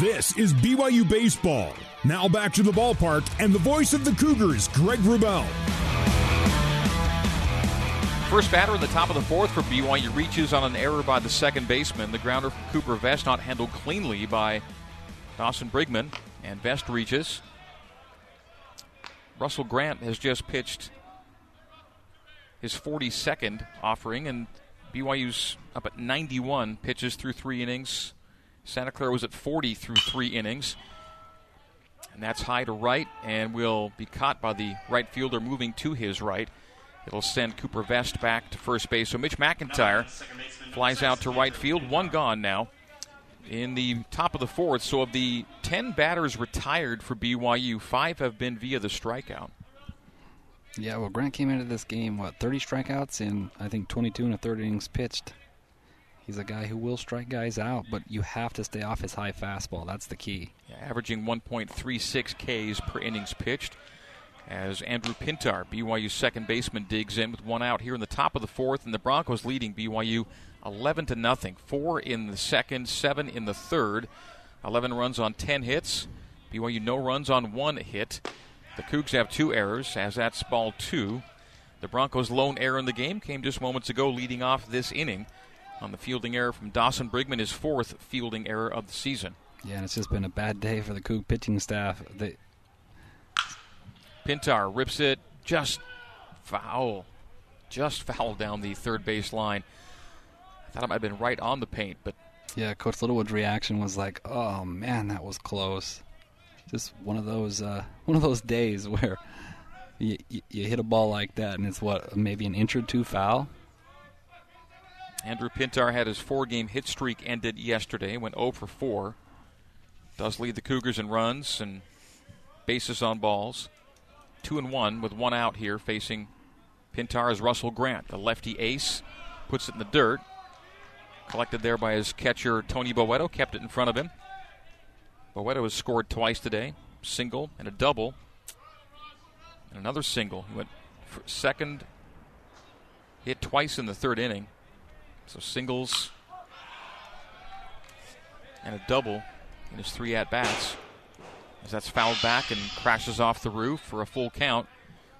This is BYU Baseball. Now back to the ballpark and the voice of the Cougars, Greg Wrubell. First batter in the top of the fourth for BYU reaches on an error by the second baseman. The grounder from Cooper Vest not handled cleanly by Dawson Brigman, and Vest reaches. Russell Grant has just pitched his 42nd offering, and BYU's up at 91 pitches through three innings. Santa Clara was at 40 through three innings. And that's high to right, and will be caught by the right fielder moving to his right. It'll send Cooper Vest back to first base. So Mitch McIntyre flies out to right field. One gone now in the top of the fourth. So of the 10 batters retired for BYU, five have been via the strikeout. Yeah, well, Grant came into this game, what, 30 strikeouts in, I think, 22 and a third innings pitched. He's a guy who will strike guys out, but you have to stay off his high fastball. That's the key. Yeah, averaging 1.36 Ks per innings pitched. As Andrew Pintar, BYU's second baseman, digs in with one out here in the top of the fourth, and the Broncos leading BYU 11 to nothing. Four in the second, seven in the third. 11 runs on 10 hits. BYU no runs on one hit. The Cougs have two errors, as that's ball two. The Broncos' lone error in the game came just moments ago, leading off this inning on the fielding error from Dawson Brigman, his fourth fielding error of the season. Yeah, and it's just been a bad day for the Coug pitching staff. They... Pintar rips it just foul, just foul down the third base line. I thought it might have been right on the paint, but yeah, Coach Littlewood's reaction was like, "Oh man, that was close." Just one of those uh, one of those days where you, you, you hit a ball like that, and it's what maybe an inch or two foul. Andrew Pintar had his four-game hit streak ended yesterday. Went 0 for 4. Does lead the Cougars in runs and bases on balls. Two and one with one out here facing Pintar is Russell Grant, the lefty ace. Puts it in the dirt. Collected there by his catcher Tony Boeto. Kept it in front of him. Boeto has scored twice today, single and a double, and another single. He went second, hit twice in the third inning. So singles and a double in his three at bats. As that's fouled back and crashes off the roof for a full count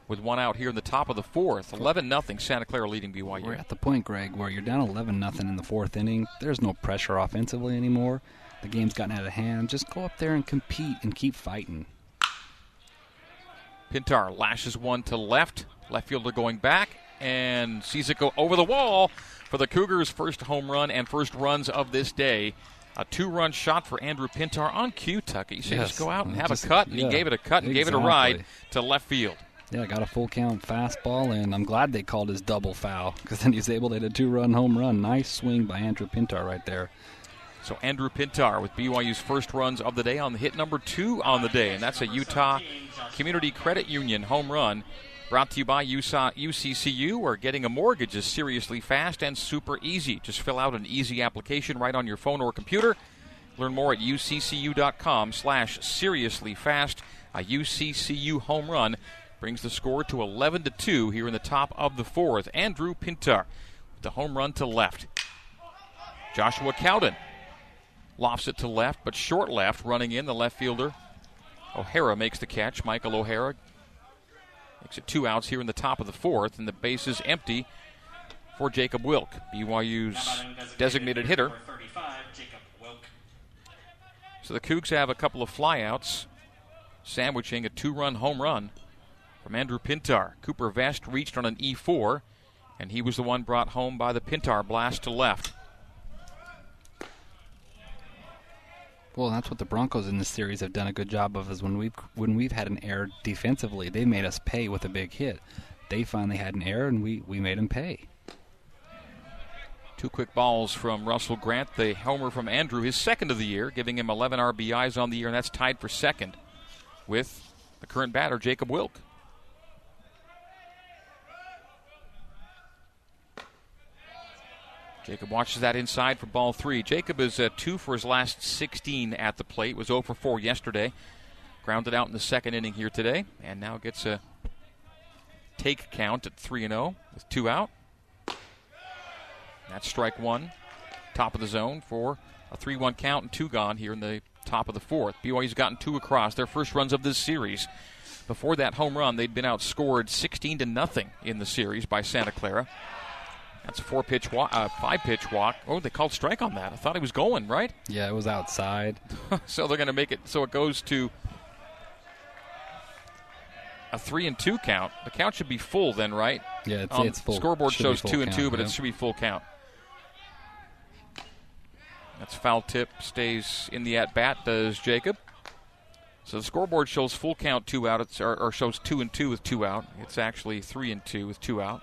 with one out here in the top of the fourth. 11 nothing. Santa Clara leading BYU. We're at the point, Greg, where you're down 11 nothing in the fourth inning. There's no pressure offensively anymore. The game's gotten out of hand. Just go up there and compete and keep fighting. Pintar lashes one to left. Left fielder going back and sees it go over the wall for the Cougars' first home run and first runs of this day. A two-run shot for Andrew Pintar on cue, Tucky. So yes. just go out and have just, a cut, and yeah, he gave it a cut and exactly. gave it a ride to left field. Yeah, got a full count fastball, and I'm glad they called his double foul because then he's able to hit a two-run home run. Nice swing by Andrew Pintar right there. So Andrew Pintar with BYU's first runs of the day on the hit number two on the day, and that's a Utah Community Credit Union home run. Brought to you by UCCU, where getting a mortgage is seriously fast and super easy. Just fill out an easy application right on your phone or computer. Learn more at uccu.com slash seriously fast. A UCCU home run brings the score to 11 to 2 here in the top of the fourth. Andrew Pintar with the home run to left. Joshua Cowden lofts it to left, but short left, running in the left fielder. O'Hara makes the catch. Michael O'Hara Makes it two outs here in the top of the fourth, and the base is empty for Jacob Wilk, BYU's designated hitter. So the Cougs have a couple of flyouts, sandwiching a two run home run from Andrew Pintar. Cooper Vest reached on an E4, and he was the one brought home by the Pintar blast to left. Well, that's what the Broncos in this series have done a good job of. Is when we've when we've had an error defensively, they made us pay with a big hit. They finally had an error, and we we made them pay. Two quick balls from Russell Grant, the homer from Andrew, his second of the year, giving him 11 RBIs on the year, and that's tied for second with the current batter, Jacob Wilk. Jacob watches that inside for ball three. Jacob is uh, two for his last 16 at the plate. Was 0 for 4 yesterday. Grounded out in the second inning here today, and now gets a take count at 3 and 0 with two out. That's strike one, top of the zone for a 3 1 count and two gone here in the top of the fourth. BYU's gotten two across their first runs of this series. Before that home run, they'd been outscored 16 to nothing in the series by Santa Clara. That's a four pitch walk, uh, five pitch walk. Oh, they called strike on that. I thought he was going right. Yeah, it was outside. so they're going to make it so it goes to a three and two count. The count should be full then, right? Yeah, it's, Um, it's full. Scoreboard should shows two and two, but yeah. it should be full count. That's foul tip. Stays in the at bat. Does Jacob? So the scoreboard shows full count, two out. It's, or, or shows two and two with two out. It's actually three and two with two out.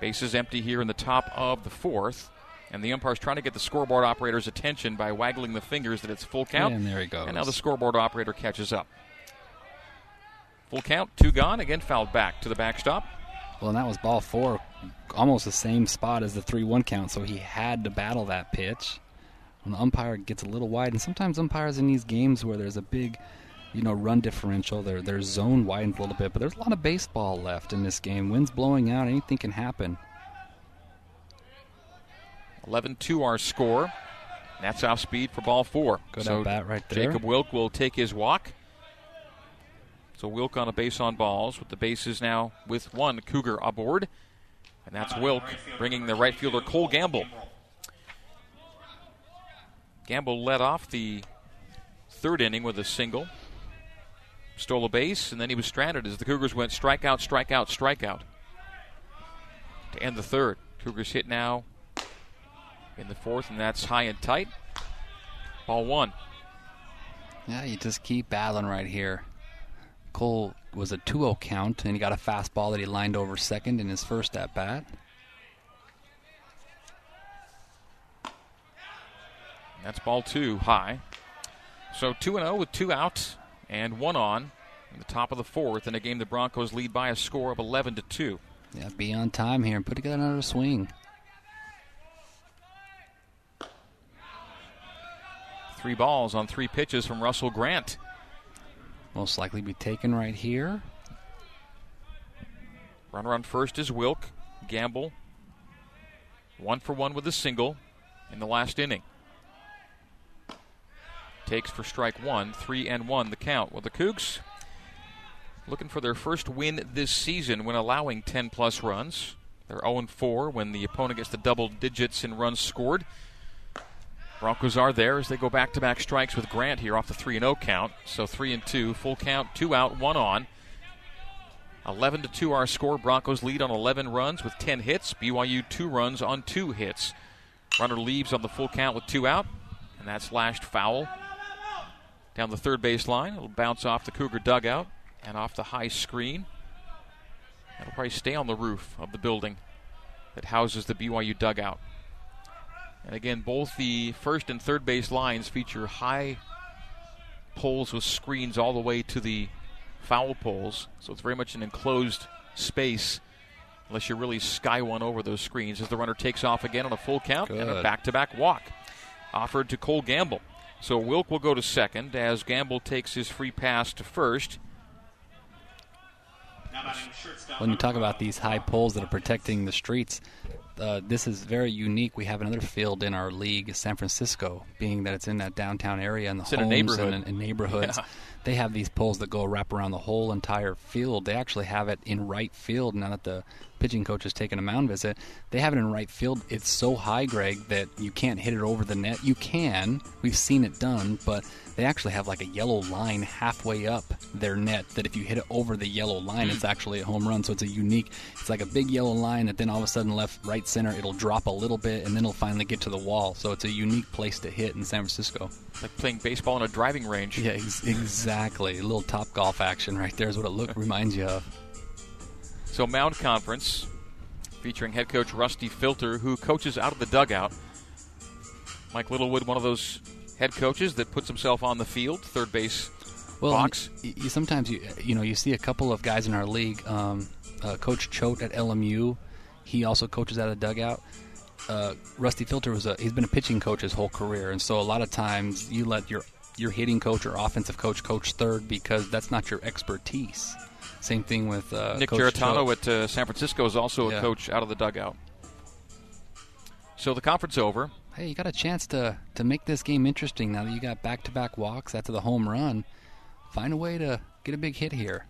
Bases empty here in the top of the fourth. And the umpire's trying to get the scoreboard operator's attention by waggling the fingers that it's full count. And there he goes. And now the scoreboard operator catches up. Full count, two gone. Again, fouled back to the backstop. Well, and that was ball four, almost the same spot as the 3 1 count, so he had to battle that pitch. When the umpire gets a little wide, and sometimes umpires in these games where there's a big, you know, run differential, their, their zone widens a little bit, but there's a lot of baseball left in this game. Wind's blowing out, anything can happen. 11 2 our score. That's off speed for ball four. Good so at bat right there. Jacob Wilk will take his walk. So Wilk on a base on balls with the bases now with one Cougar aboard. And that's Wilk bringing the right fielder Cole Gamble. Gamble led off the third inning with a single. Stole a base, and then he was stranded as the Cougars went strikeout, strikeout, strikeout. To end the third. Cougars hit now in the fourth, and that's high and tight. Ball one. Yeah, you just keep battling right here. Cole was a 2 0 count, and he got a fastball that he lined over second in his first at bat. That's ball two, high. So 2 0 with two out and one on in the top of the fourth in a game the Broncos lead by a score of 11 to 2. Yeah, be on time here and put together another swing. Three balls on three pitches from Russell Grant. Most likely be taken right here. Runner on first is Wilk. Gamble. One for one with a single in the last inning. Takes for strike one, three and one the count. Well, the Cougs looking for their first win this season when allowing 10 plus runs. They're 0 4 when the opponent gets the double digits in runs scored. Broncos are there as they go back to back strikes with Grant here off the 3 0 count. So 3 and 2, full count, 2 out, 1 on. 11 to 2 our score. Broncos lead on 11 runs with 10 hits. BYU 2 runs on 2 hits. Runner leaves on the full count with 2 out, and that's lashed foul. Down the third base line. It'll bounce off the Cougar dugout and off the high screen. That'll probably stay on the roof of the building that houses the BYU dugout. And again, both the first and third base lines feature high poles with screens all the way to the foul poles. So it's very much an enclosed space unless you really sky one over those screens as the runner takes off again on a full count and a back to back walk. Offered to Cole Gamble. So Wilk will go to second as Gamble takes his free pass to first. When you talk about these high poles that are protecting the streets, uh, this is very unique. We have another field in our league, San Francisco, being that it's in that downtown area and the It's in a homes neighborhood. and, and neighborhoods. Yeah. They have these poles that go wrap around the whole entire field. They actually have it in right field. Now that the pitching coach has taken a mound visit, they have it in right field. It's so high, Greg, that you can't hit it over the net. You can. We've seen it done, but they actually have like a yellow line halfway up their net that if you hit it over the yellow line, it's actually a home run. So it's a unique, it's like a big yellow line that then all of a sudden left, right, center, it'll drop a little bit and then it'll finally get to the wall. So it's a unique place to hit in San Francisco. Like playing baseball in a driving range. Yeah, ex- exactly. A little top golf action right there is what it look reminds you of. So Mound Conference featuring head coach Rusty Filter, who coaches out of the dugout. Mike Littlewood, one of those head coaches that puts himself on the field, third base Well, box. you, sometimes you you know you see a couple of guys in our league. Um, uh, Coach Choate at LMU, he also coaches out of the dugout. Uh, Rusty Filter was a he's been a pitching coach his whole career, and so a lot of times you let your your hitting coach or offensive coach coach third because that's not your expertise. Same thing with uh, Nick Coach Giarratano at uh, San Francisco is also Yeah. a coach out of the dugout. So the conference over. hey, you got a chance to to make this game interesting now that you got back-to-back walks after the home run. Find a way to get a big hit here.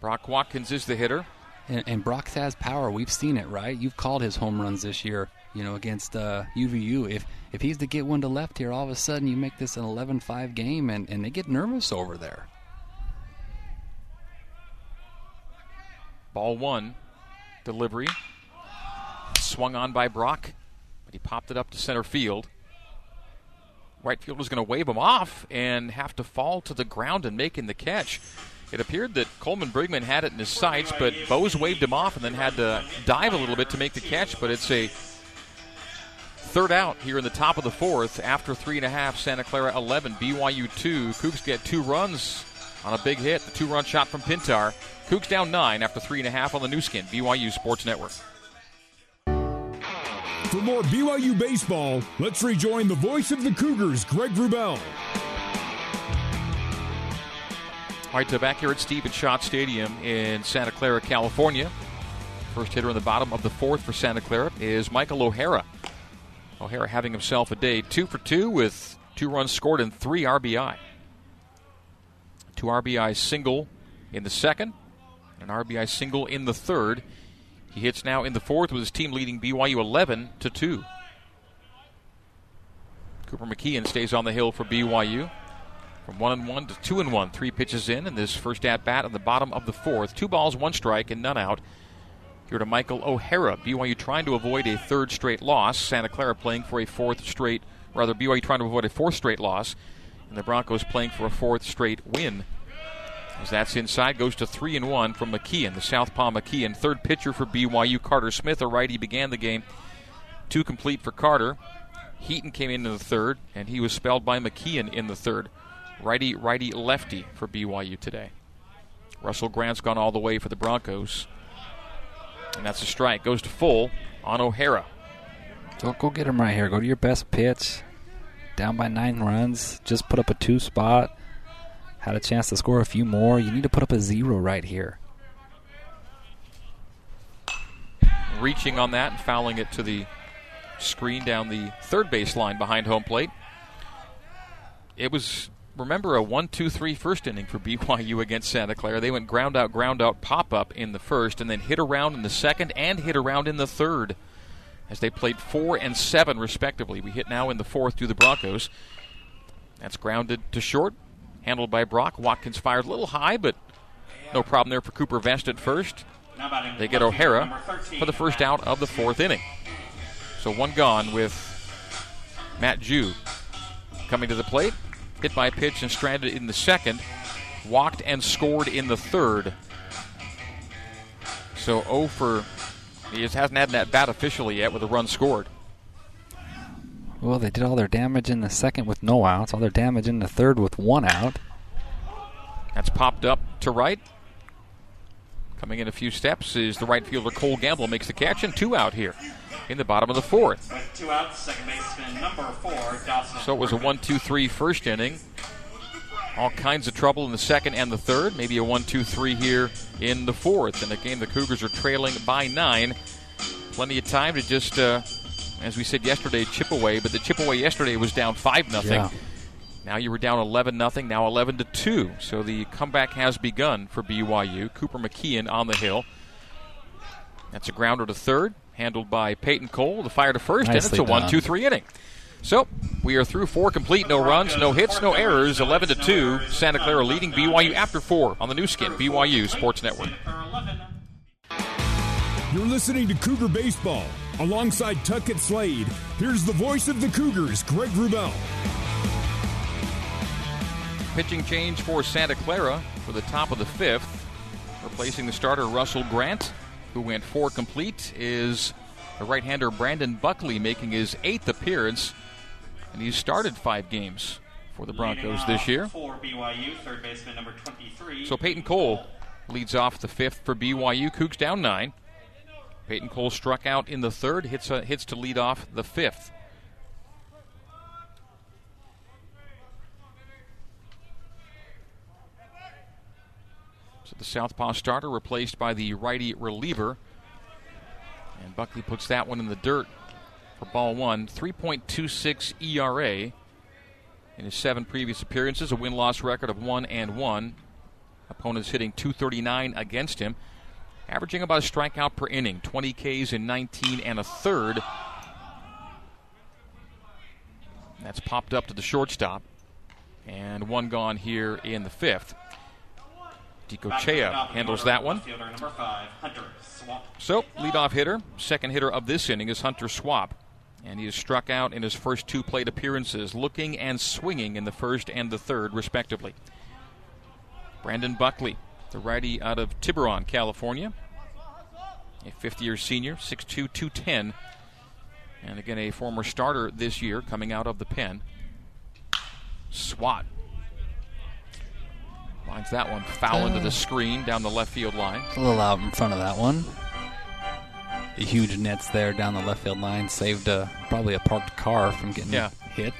Brock Watkins is the hitter. And, and Brock has power. We've seen it, right? You've called his home runs this year, you know, against uh, UVU. If if he's to get one to left here, all of a sudden you make this an 11-5 game, and, and they get nervous over there. Ball one, delivery, swung on by Brock, but he popped it up to center field. Right field was going to wave him off and have to fall to the ground and making the catch. It appeared that Coleman Brigman had it in his sights, but Bose waved him off and then had to dive a little bit to make the catch. But it's a third out here in the top of the fourth after three and a half. Santa Clara 11, BYU 2. Cougs get two runs on a big hit. The two run shot from Pintar. Cougs down nine after three and a half on the Nu Skin, BYU Sports Network. For more BYU baseball, let's rejoin the voice of the Cougars, Greg Wrubell. All right, to back here at Stephen Schott Stadium in Santa Clara, California. First hitter in the bottom of the fourth for Santa Clara is Michael O'Hara. O'Hara having himself a day, two for two with two runs scored and three RBI. Two RBI single in the second, an RBI single in the third. He hits now in the fourth with his team leading BYU 11 to 2. Cooper McKeon stays on the hill for BYU. From 1 and 1 to 2 and 1, three pitches in in this first at bat at the bottom of the fourth. Two balls, one strike, and none out. Here to Michael O'Hara. BYU trying to avoid a third straight loss. Santa Clara playing for a fourth straight, rather, BYU trying to avoid a fourth straight loss. And the Broncos playing for a fourth straight win. As that's inside, goes to 3 and 1 from McKeon, the Southpaw McKeon. Third pitcher for BYU, Carter Smith, a righty, began the game. Two complete for Carter. Heaton came into the third, and he was spelled by McKeon in the third. Righty, righty, lefty for BYU today. Russell Grant's gone all the way for the Broncos. And that's a strike. Goes to full on O'Hara. Don't go get him right here. Go to your best pitch. Down by nine runs. Just put up a two spot. Had a chance to score a few more. You need to put up a zero right here. Reaching on that and fouling it to the screen down the third base line behind home plate. It was remember a 1 2 3 first inning for BYU against Santa Clara. They went ground out, ground out, pop up in the first, and then hit around in the second and hit around in the third as they played four and seven respectively. We hit now in the fourth to the Broncos. That's grounded to short, handled by Brock. Watkins fired a little high, but no problem there for Cooper Vest at first. They get O'Hara for the first out of the fourth inning. So one gone with Matt Jew coming to the plate hit by a pitch and stranded in the second, walked and scored in the third. So 0 for he hasn't had that bat officially yet with a run scored. Well, they did all their damage in the second with no outs, all their damage in the third with one out. That's popped up to right. Coming in a few steps is the right fielder Cole Gamble makes the catch and two out here in the bottom of the fourth. With two outs, second baseman number four, Dawson. So it was a 1 2 3 first inning. All kinds of trouble in the second and the third. Maybe a 1 2 3 here in the fourth. And again, the Cougars are trailing by nine. Plenty of time to just, uh, as we said yesterday, chip away. But the chip away yesterday was down 5 nothing. Yeah. Now you were down 11 nothing. now 11 to 2. So the comeback has begun for BYU. Cooper McKeon on the hill. That's a grounder to third handled by Peyton Cole. The fire to first, Nicely and it's a one, done. two, three inning. So we are through four complete, no runs, no hits, no errors. Eleven to two. Santa Clara leading BYU after four on the Nu Skin BYU Sports Network. You're listening to Cougar Baseball. Alongside Tuckett Slade, here's the voice of the Cougars, Greg Wrubell. Pitching change for Santa Clara for the top of the fifth, replacing the starter Russell Grant, who went four complete, is the right-hander Brandon Buckley making his eighth appearance, and he's started five games for the Broncos this year. For BYU, third baseman number 23. So Peyton Cole leads off the fifth for BYU. Cougs down nine. Peyton Cole struck out in the third, hits uh, hits to lead off the fifth. So the southpaw starter replaced by the righty reliever, and Buckley puts that one in the dirt for ball one. 3.26 ERA in his seven previous appearances, a win loss record of 1 and 1. Opponents hitting 239 against him, averaging about a strikeout per inning, 20 Ks in 19 and a third. That's popped up to the shortstop. And one gone here in the fifth. Dicochea handles that one. Fielder number five, Hunter Swamp. So, leadoff hitter, second hitter of this inning is Hunter Swap. And he has struck out in his first two plate appearances, looking and swinging in the first and the third, respectively. Brandon Buckley, the righty out of Tiburon, California. A fifth year senior, 6'2, 210. And again, a former starter this year coming out of the pen. Swat. Lines that one foul into the screen down the left field line. A little out in front of that one. The huge nets there down the left field line saved uh, probably a parked car from getting Yeah. hit.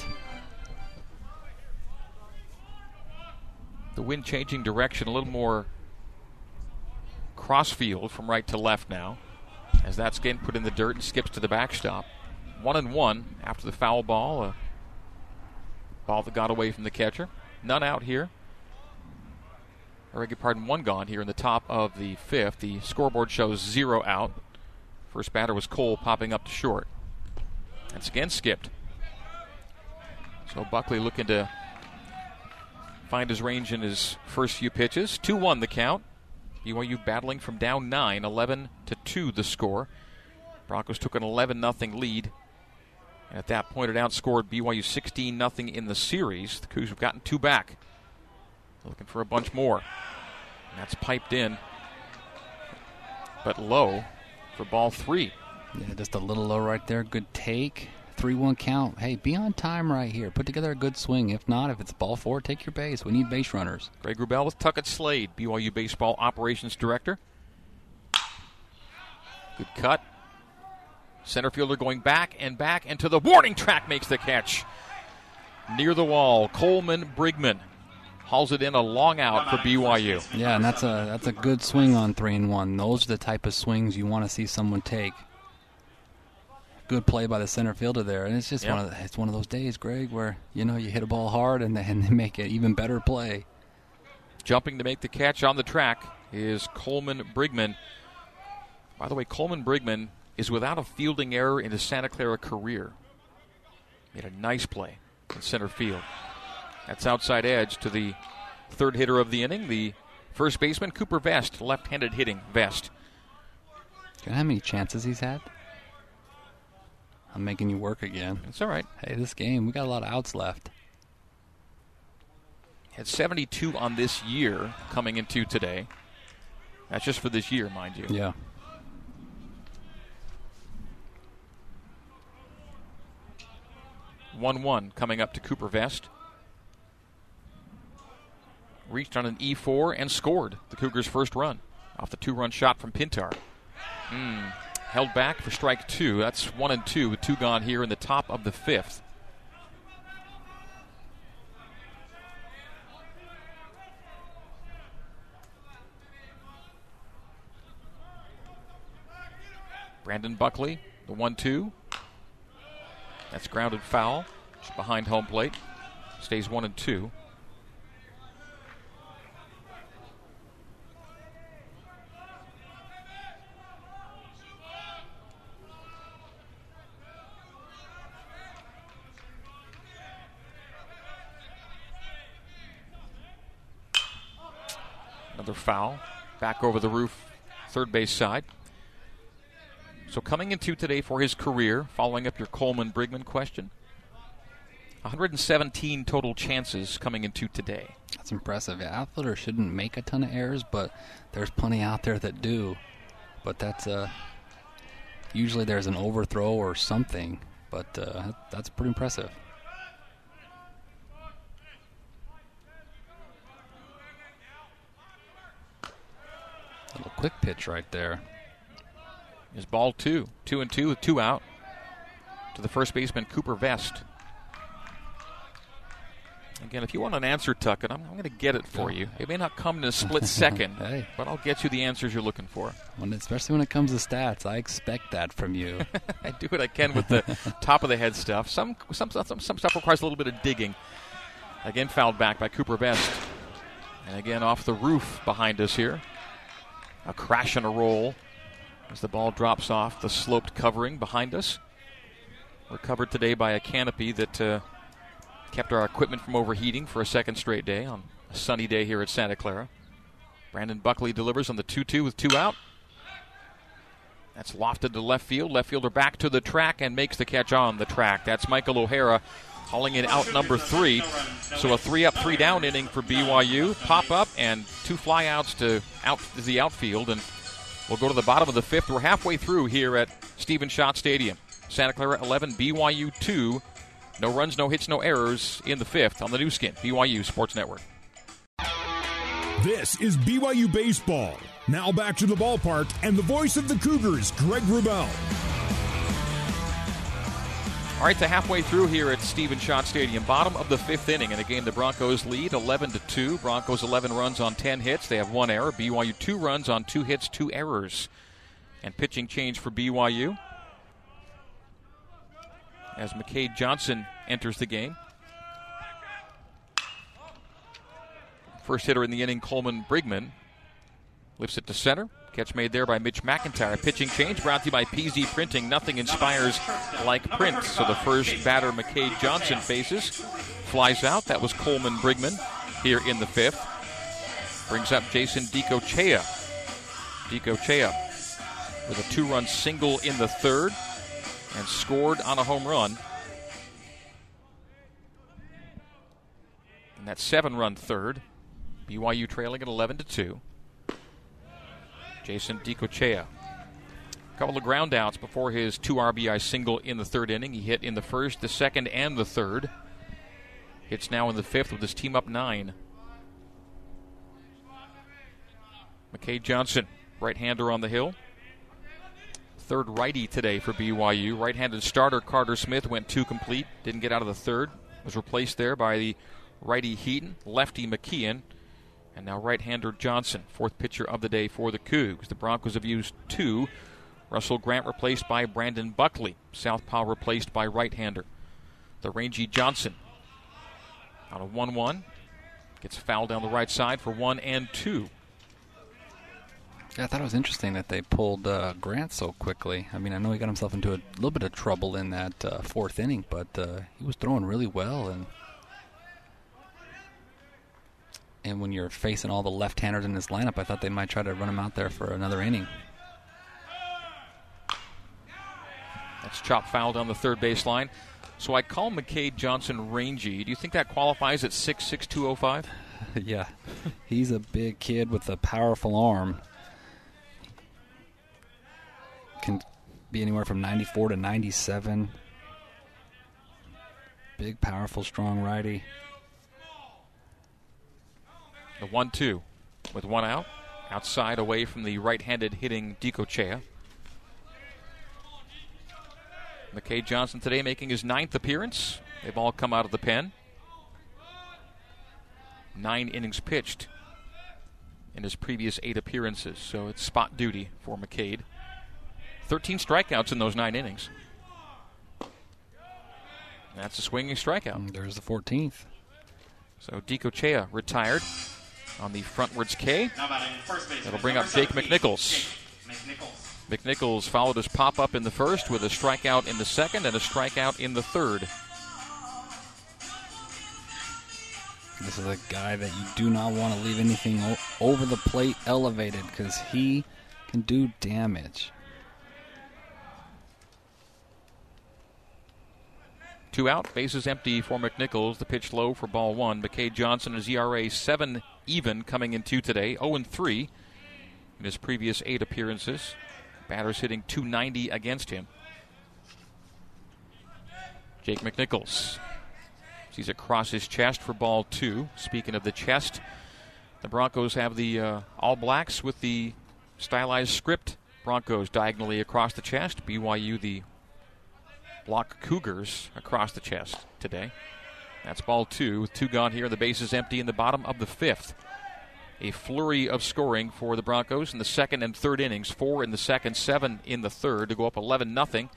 the wind changing direction a little more crossfield from right to left now as that's getting put in the dirt and skips to the backstop. One and one after the foul ball, a ball that got away from the catcher. None out here. I beg pardon, one gone here in the top of the fifth. The scoreboard shows zero out. First batter was Cole popping up to short. That's again skipped. So Buckley looking to find his range in his first few pitches. 2 1 the count. BYU battling from down 9, 11 to 2 the score. Broncos took an 11 0 lead. And at that point, it outscored BYU 16 0 in the series. The Cougs have gotten two back. Looking for a bunch more. And that's piped in, but low for ball three. Yeah, just a little low right there. Good take. 3 1 count. Hey, be on time right here. Put together a good swing. If not, if it's ball four, take your base. We need base runners. Greg Wrubell with Tuckett Slade, BYU Baseball Operations Director. Good cut. Center fielder going back and back and to the warning track makes the catch. Near the wall, Coleman Brigman hauls it in a long out for BYU. Yeah, and that's a that's a good swing on three and one. Those are the type of swings you want to see someone take. Good play by the center fielder there, and it's just Yep. one of the, it's one of those days, Greg, where you know you hit a ball hard and then they make an even better play. Jumping to make the catch on the track is Coleman Brigman. By the way, Coleman Brigman is without a fielding error in his Santa Clara career. Made a nice play in center field. That's outside edge to the third hitter of the inning, the first baseman, Cooper Vest, left handed hitting Vest. Do you know how many chances he's had? I'm making you work again. It's all right. Hey, this game we got a lot of outs left. Had 72 on this year coming into today. That's just for this year, mind you. Yeah. One one coming up to Cooper Vest. Reached on an E4 and scored the Cougars' first run off the two-run shot from Pintar. Hmm. Held back for strike two. That's one and two with two gone here in the top of the fifth. Brandon Buckley, the one-two. That's grounded foul. Just behind home plate. Stays one and two. Another foul. Back over the roof, third base side. So coming into today for his career, following up your Coleman Brigman question, 117 total chances coming into today. That's impressive. Yeah, outfielders shouldn't make a ton of errors, but there's plenty out there that do. But that's uh, usually there's an overthrow or something. But uh, that's pretty impressive. Little quick pitch right there. Is ball two, two and two with two out to the first baseman Cooper Vest. Again, if you want an answer, Tuckett, I'm, I'm going to get it for you. It may not come in a split second, Hey. but I'll get you the answers you're looking for. When, especially when it comes to stats, I expect that from you. I do what I can with the top of the head stuff. Some, some, some, some stuff requires a little bit of digging. Again, fouled back by Cooper Vest. And again, off the roof behind us here. A crash and a roll as the ball drops off the sloped covering behind us. We're covered today by a canopy that uh, kept our equipment from overheating for a second straight day on a sunny day here at Santa Clara. Brandon Buckley delivers on the 2 2 with two out. That's lofted to left field. Left fielder back to the track and makes the catch on the track. That's Michael O'Hara hauling it out number three. So a three up, three down inning for BYU. Pop up and two flyouts to out the outfield. And we'll go to the bottom of the fifth. We're halfway through here at Stephen Schott Stadium. Santa Clara 11, BYU 2. No runs, no hits, no errors in the fifth on the Nu Skin, BYU Sports Network. This is BYU Baseball. Now back to the ballpark and the voice of the Cougars, Greg Wrubell. All right, to halfway through here at Stephen Schott Stadium, bottom of the fifth inning. In a game, the Broncos lead 11 to 2. Broncos 11 runs on 10 hits. They have one error. BYU two runs on two hits, two errors. And pitching change for BYU as McCade Johnson enters the game. First hitter in the inning, Coleman Brigman, lifts it to center. Catch made there by Mitch McIntyre. Pitching change brought to you by PZ Printing. Nothing inspires like print. So the first batter, McCade Johnson, faces. Flies out. That was Coleman Brigman here in the fifth. Brings up Jason Dicochea. Dicochea with a two run single in the third and scored on a home run. And that seven run third. BYU trailing at 11 to 2. Jason Dicochea. A couple of ground outs before his two RBI single in the third inning. He hit in the first, the second, and the third. Hits now in the fifth with his team up nine. McKay Johnson, right hander on the hill. Third righty today for BYU. Right handed starter Carter Smith went two complete, didn't get out of the third. Was replaced there by the righty Heaton, lefty McKeon, and now right hander Johnson, fourth pitcher of the day for the Cougs. The Broncos have used two. Russell Grant replaced by Brandon Buckley. Southpaw replaced by right hander. The rangy Johnson on a 1 1. Gets fouled down the right side for one and two. Yeah, I thought it was interesting that they pulled uh, Grant so quickly. I mean, I know he got himself into a little bit of trouble in that uh, fourth inning, but uh, he was throwing really well. And and when you're facing all the left-handers in this lineup, I thought they might try to run him out there for another inning. That's chop foul down the third baseline. So I call McCade Johnson rangy. Do you think that qualifies at 6'6", 205? yeah, he's a big kid with a powerful arm. Can be anywhere from 94 to 97. Big, powerful, strong righty. The 1 2 with one out. Outside away from the right handed hitting Dicochea. McKay Johnson today making his ninth appearance. They've all come out of the pen. Nine innings pitched in his previous eight appearances, so it's spot duty for McCade. 13 strikeouts in those nine innings. That's a swinging strikeout. And there's the 14th. So Dicochea retired on the frontwards K. Now batting first base. That'll bring up Jake McNichols. McNichols. McNichols followed his pop up in the first with a strikeout in the second and a strikeout in the third. This is a guy that you do not want to leave anything o- over the plate elevated because he can do damage. Two out, bases empty for McNichols. The pitch low for ball one. McKay Johnson is ERA seven even coming into today, 0 3 in his previous eight appearances. Batters hitting 290 against him. Jake McNichols sees across his chest for ball two. Speaking of the chest, the Broncos have the uh, All Blacks with the stylized script. Broncos diagonally across the chest. BYU the Block Cougars across the chest today. That's ball two with two gone here. The base is empty in the bottom of the fifth. A flurry of scoring for the Broncos in the second and third innings. Four in the second, seven in the third to go up 11 nothing.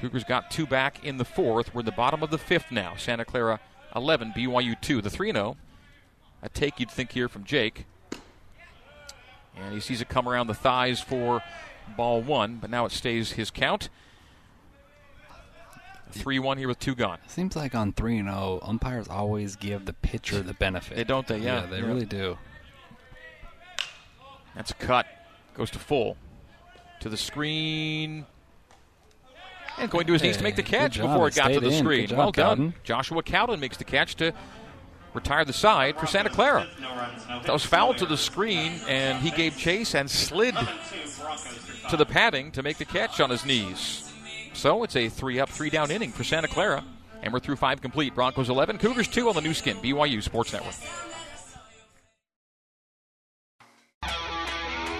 Cougars got two back in the fourth. We're in the bottom of the fifth now. Santa Clara 11, BYU 2. The 3 0. A take you'd think here from Jake. And he sees it come around the thighs for ball one, but now it stays his count. 3 1 here with two gone. Seems like on 3 and 0, umpires always give the pitcher the benefit. They don't, they? Yeah. they Yeah. really do. That's a cut. Goes to full. To the screen. And going to his knees to make the catch before it got to the in. screen. Job, well done. Cowden. Joshua Cowden makes the catch to retire the side for Santa Clara. No runs, no That was fouled to the screen, and he gave chase and slid Two Broncos through to the padding to make the catch on his knees. So it's a three up, three down inning for Santa Clara. And we're through five complete. Broncos 11, Cougars 2 on the Nu Skin, BYU Sports Network.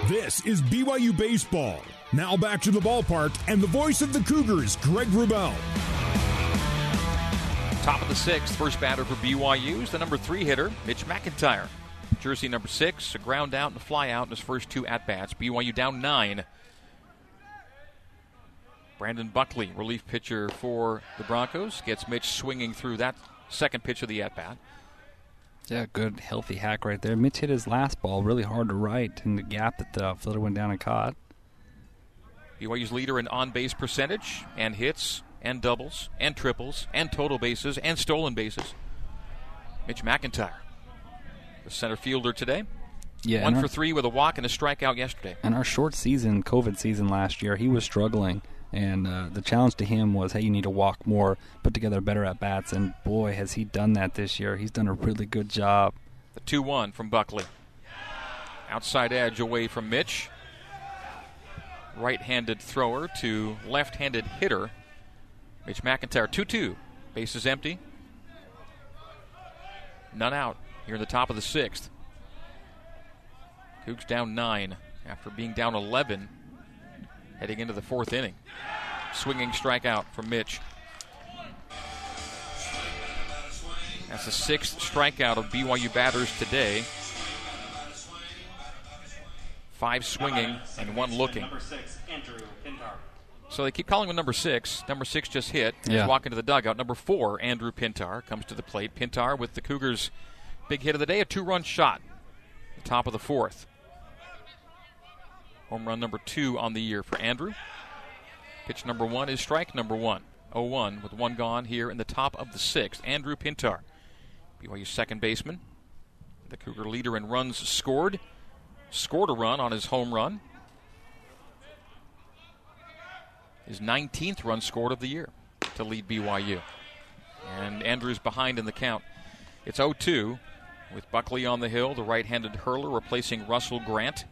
This is BYU Baseball. Now back to the ballpark and the voice of the Cougars, Greg Wrubell. Top of the sixth, first batter for BYU is the number three hitter, Mitch McIntyre. Jersey number six, a ground out and a fly out in his first two at bats. BYU down nine. Brandon Buckley, relief pitcher for the Broncos, gets Mitch swinging through that second pitch of the at bat. Yeah, good, healthy hack right there. Mitch hit his last ball really hard to right in the gap that the fielder went down and caught. BYU's leader in on base percentage and hits and doubles and triples and total bases and stolen bases. Mitch McIntyre, the center fielder today. Yeah, One for our, three with a walk and a strikeout yesterday. and our short season, COVID season last year, he was struggling. And uh, the challenge to him was, hey, you need to walk more, put together better at bats. And boy, has he done that this year. He's done a really good job. The 2 1 from Buckley. Outside edge away from Mitch. Right handed thrower to left handed hitter. Mitch McIntyre 2 2. Base is empty. None out here in the top of the sixth. Cougs down 9 after being down 11 heading into the fourth inning. Swinging strikeout from Mitch. That's the sixth strikeout of BYU batters today. Five swinging and one looking. Number six, Andrew Pintar. So they keep calling him number six. Number six just hit. He's Yeah. walking to the dugout. Number four, Andrew Pintar, comes to the plate. Pintar with the Cougars' big hit of the day, a two run shot. The top of the fourth. Home run number two on the year for Andrew. Pitch number one is strike number one. 0 1 with one gone here in the top of the sixth. Andrew Pintar, BYU's second baseman. The Cougar leader in runs scored. Scored a run on his home run. His 19th run scored of the year to lead BYU. And Andrews behind in the count. It's 0 2 with Buckley on the hill, the right handed hurler replacing Russell Grant.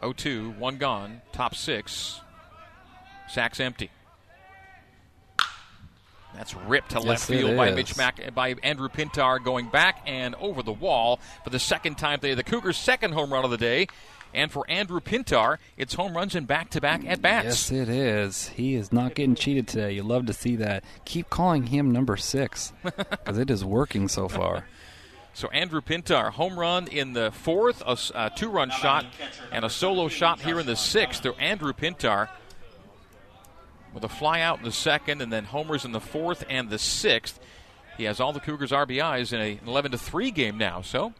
0 2, one gone, top six. Sacks empty. That's ripped to Yes, left field by. Mitch Mac by Andrew Pintar going back and over the wall for the second time today. The Cougars' second home run of the day. And for Andrew Pintar, it's home runs in back to back at bats. Yes, it is. He is not getting cheated today. You love to see that. Keep calling him number six because it is working so far. So Andrew Pintar, home run in the fourth, a two-run shot, and a solo shot here in the sixth. So Andrew Pintar with a fly out in the second, and then homers in the fourth and the sixth. He has all the Cougars' RBIs in a 11 to three game now. So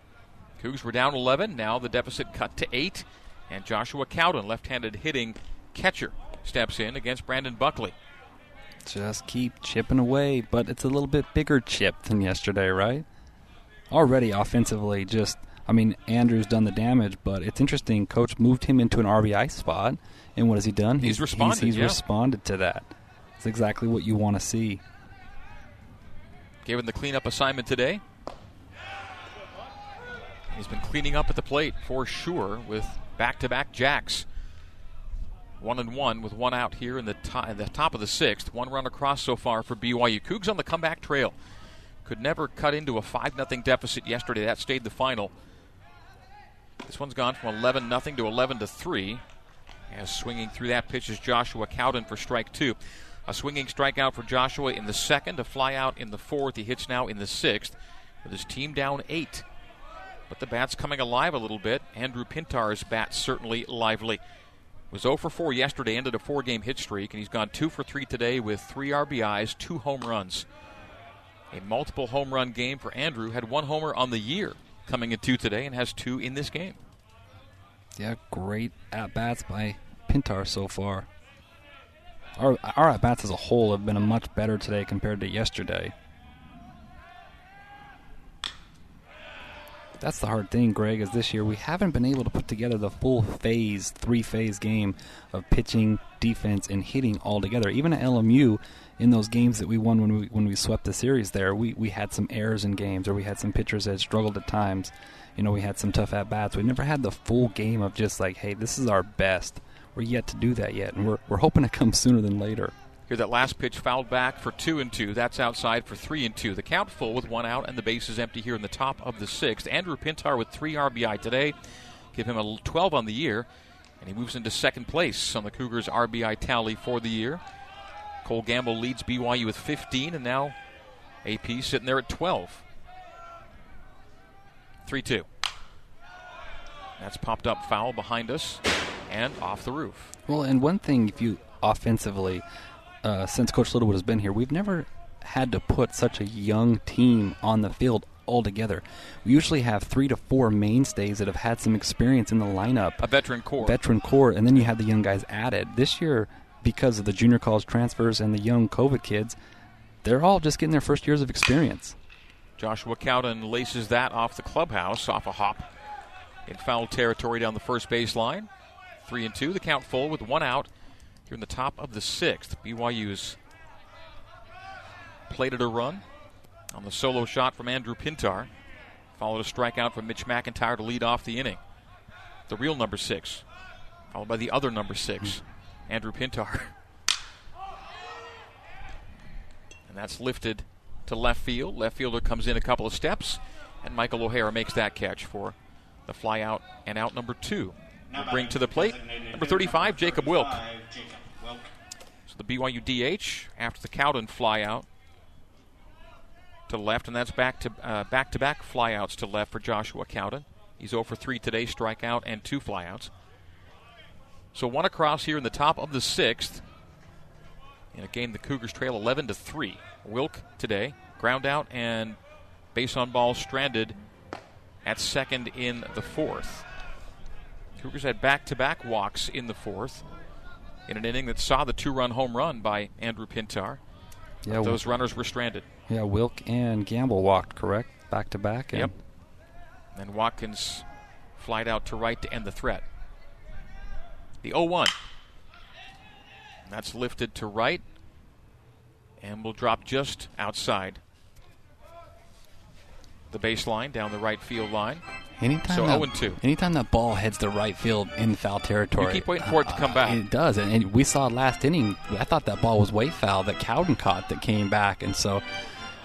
Cougs were down 11. Now the deficit cut to eight, and Joshua Cowden, left-handed hitting catcher, steps in against Brandon Buckley. Just keep chipping away, but it's a little bit bigger chip than yesterday, right? Already offensively, just I mean, Andrew's done the damage, but it's interesting. Coach moved him into an RBI spot, and what has he done? He's responded, He's, yeah. responded to that. It's exactly what you want to see. Given the cleanup assignment today. He's been cleaning up at the plate for sure with back-to-back jacks. One and one with one out here in the, to- the top of the sixth. One run across so far for BYU. Cougs on the comeback trail. Could never cut into a five nothing deficit yesterday. That stayed the final. This one's gone from 11 nothing to 11 to three. As swinging through that pitch is Joshua Cowden for strike two. A swinging strikeout for Joshua in the second, a flyout in the fourth. He hits now in the sixth, with his team down eight. But the bat's coming alive a little bit. Andrew Pintar's bat certainly lively. Was 0 for 4 yesterday, ended a four game hit streak, and he's gone 2 for 3 today with three RBIs, two home runs. A multiple home run game for Andrew. Had one homer on the year coming into today and has two in this game. Yeah, great at bats by Pintar so far. Our, our at bats as a whole have been a much better today compared to yesterday. That's the hard thing, Greg, is this year we haven't been able to put together the full phase, three phase game of pitching, defense, and hitting all together. Even at LMU, in those games that we won when we when we swept the series there, we, we had some errors in games or we had some pitchers that struggled at times. You know, we had some tough at bats. We never had the full game of just like, hey, this is our best. We're yet to do that yet, and we're we're hoping to come sooner than later. Here, that last pitch fouled back for two and two. That's outside for three and two. The count full with one out and the base is empty here in the top of the sixth. Andrew Pintar with three RBI today. Give him a 12 on the year, and he moves into second place on the Cougars' RBI tally for the year. Cole Gamble leads BYU with 15, and now AP sitting there at 12. 3 2. That's popped up foul behind us and off the roof. Well, and one thing, if you offensively, uh, since Coach Littlewood has been here, we've never had to put such a young team on the field altogether. We usually have three to four mainstays that have had some experience in the lineup. A veteran core. Veteran core, and then you have the young guys added. This year, because of the junior college transfers and the young COVID kids, they're all just getting their first years of experience. Joshua Cowden laces that off the clubhouse, off a hop in foul territory down the first base line. Three and two, the count full with one out here in the top of the sixth. BYU's plated a run on the solo shot from Andrew Pintar. Followed a strikeout from Mitch McIntyre to lead off the inning. The real number six, followed by the other number six, Andrew Pintar. And that's lifted to left field. Left fielder comes in a couple of steps, and Michael O'Hara makes that catch for the fly out and out number two. Bring to the plate number 35, Jacob Wilk. So the BYU DH after the Cowden fly out to left, and that's back to uh, back to back flyouts to left for Joshua Cowden. He's 0 for 3 today, strikeout and two flyouts. So one across here in the top of the sixth. In a game the Cougars trail 11 to 3. Wilk today, ground out and base on ball stranded at second in the fourth. Cougars had back to back walks in the fourth in an inning that saw the two run home run by Andrew Pintar. Yeah, But those runners were stranded. Yeah, Wilk and Gamble walked correct back to back. Yep. And Watkins flied out to right to end the threat. The 0 1. That's lifted to right and will drop just outside the baseline down the right field line. Anytime So that, 0 and 2. Anytime that ball heads the right field in foul territory, You keep waiting for it to come back. Uh, it does, and, and we saw last inning. I thought that ball was way foul that Cowden caught that came back, and so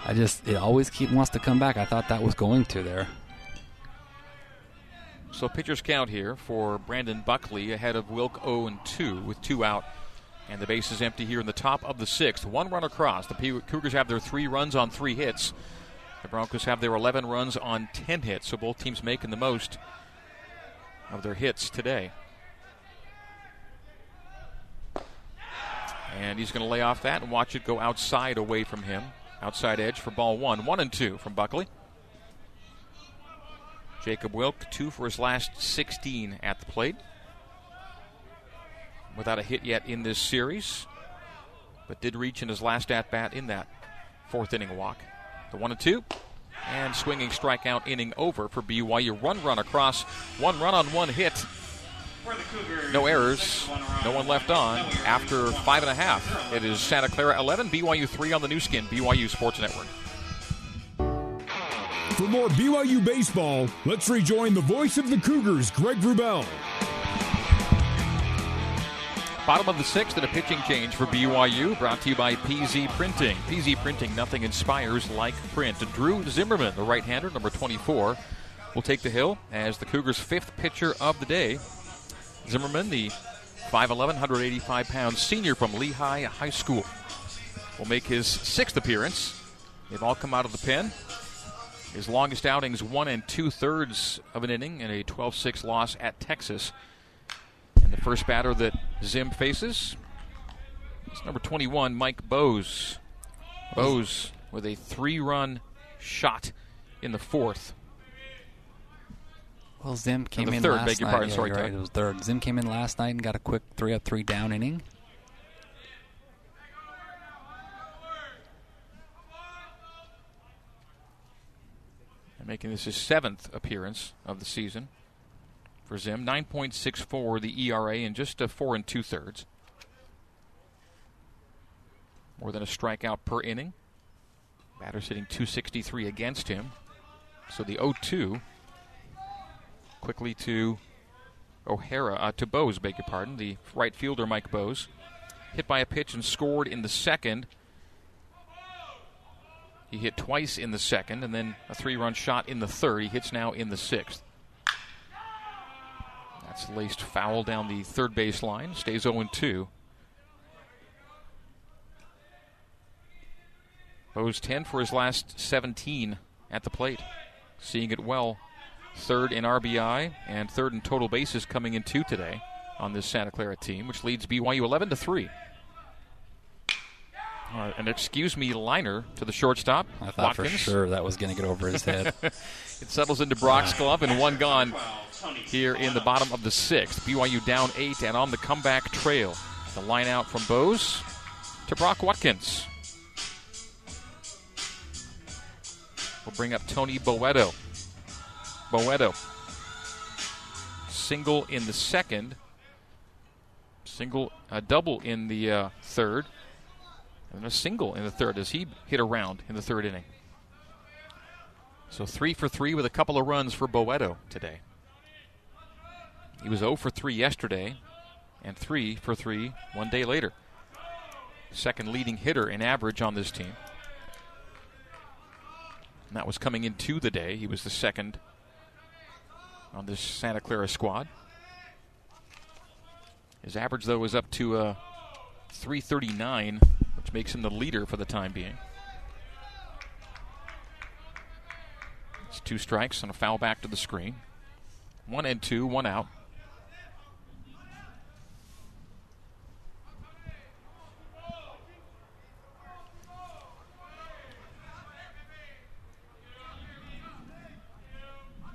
I just it always keep wants to come back. I thought that was going to there. So pitchers count here for Brandon Buckley ahead of Wilk 0 and 2 with two out. And the base is empty here in the top of the sixth. One run across. The Cougars have their three runs on three hits. The Broncos have their 11 runs on 10 hits. So both teams making the most of their hits today. And he's going to lay off that and watch it go outside away from him. Outside edge for ball one. One and two from Buckley. Jacob Wilk, two for his last 16 at the plate. Without a hit yet in this series, but did reach in his last at bat in that fourth inning walk. The one and two, and swinging strikeout inning over for BYU. One run across, one run on one hit. No errors, no one left on after five and a half. It is Santa Clara 11, BYU 3 on the Nu Skin, BYU Sports Network. For more BYU baseball, let's rejoin the voice of the Cougars, Greg Wrubell. Bottom of the sixth and a pitching change for BYU, brought to you by PZ Printing. PZ Printing, nothing inspires like print. Drew Zimmerman, the right hander, number 24, will take the hill as the Cougars' fifth pitcher of the day. Zimmerman, the 5'11, 185 pound senior from Lehigh High School. will make his sixth appearance. They've all come out of the pen. His longest outings, one and two thirds of an inning in a 12 6 loss at Texas. And the first batter that Zim faces is number 21, Mike Bose. Bose with a three run shot in the fourth. Well, Zim came the in third, last beg your night. pardon, yeah, sorry, right, it was third. Zim came in last night and got a quick three up, three down inning. Making this his seventh appearance of the season for Zim. 9.64 the ERA and just a four and two thirds. More than a strikeout per inning. Batter's hitting 263 against him. So the 0 2 quickly to O'Hara, uh, to Bose, beg your pardon, the right fielder Mike Bose. Hit by a pitch and scored in the second. He hit twice in the second, and then a three run shot in the third. He hits now in the sixth. That's laced foul down the third base line. Stays 0 2. Bose 10 for his last 17 at the plate. Seeing it well. Third in RBI and third in total bases coming in two today on this Santa Clara team, which leads BYU 11 to 3. Uh, an excuse me liner to the shortstop. I thought Watkins. for sure that was going to get over his head. It settles into Brock's glove and one gone here in the bottom of the sixth. BYU down eight and on the comeback trail. The line out from Bose to Brock Watkins. We'll bring up Tony Boedo. Boedo. Single in the second. Single, a double in the uh, third. And a single in the third as he hit around in the third inning. So three for three with a couple of runs for Boedo today. He was 0 for 3 yesterday and 3 for 3 one day later. Second leading hitter in average on this team. And that was coming into the day. He was the second on this Santa Clara squad. His average, though, was up to uh, 339, which makes him the leader for the time being. It's two strikes and a foul back to the screen. One and two, one out.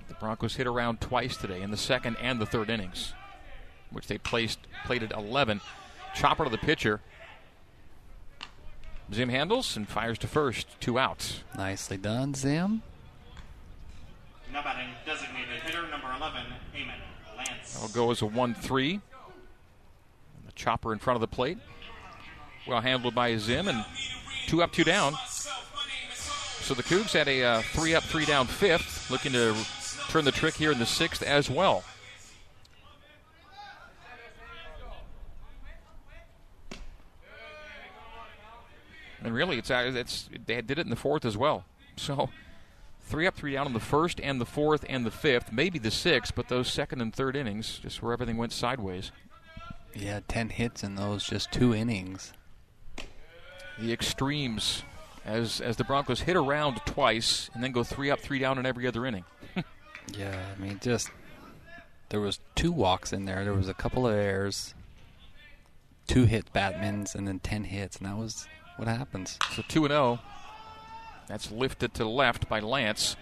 The Broncos hit around twice today in the second and the third innings, which they placed plated 11. Chopper to the pitcher. Zim handles and fires to first. Two outs. Nicely done, Zim. Now batting designated hitter number 11, Eamon Lance. That'll go as a 1 3. The chopper in front of the plate. Well handled by Zim, and two up, two down. So the Cougs had a uh, three up, three down fifth, looking to turn the trick here in the sixth as well. And really, it's uh, it's they did it in the fourth as well. So three up, three down in the first and the fourth and the fifth, maybe the sixth, but those second and third innings, just where everything went sideways. Had 10 hits in those just two innings. The extremes, as as the Broncos hit around twice and then go three up, three down in every other inning. Yeah, I mean, just there was two walks in there. There was a couple of errors, two hit Batmans, and then 10 hits, and that was what happens. So two and zero. That's lifted to left by Lance.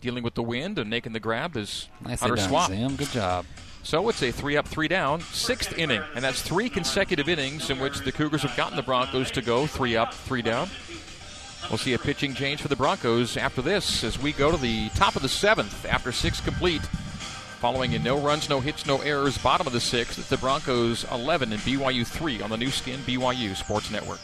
Dealing with the wind and making the grab is Hunter Swap. Zim. Good job. So it's a three up, three down, sixth inning, and that's three consecutive innings in which the Cougars have gotten the Broncos to go three up, three down. We'll see a pitching change for the Broncos after this as we go to the top of the seventh after six complete. Following in no runs, no hits, no errors, bottom of the sixth, it's the Broncos 11 and BYU 3 on the Nu Skin BYU Sports Network.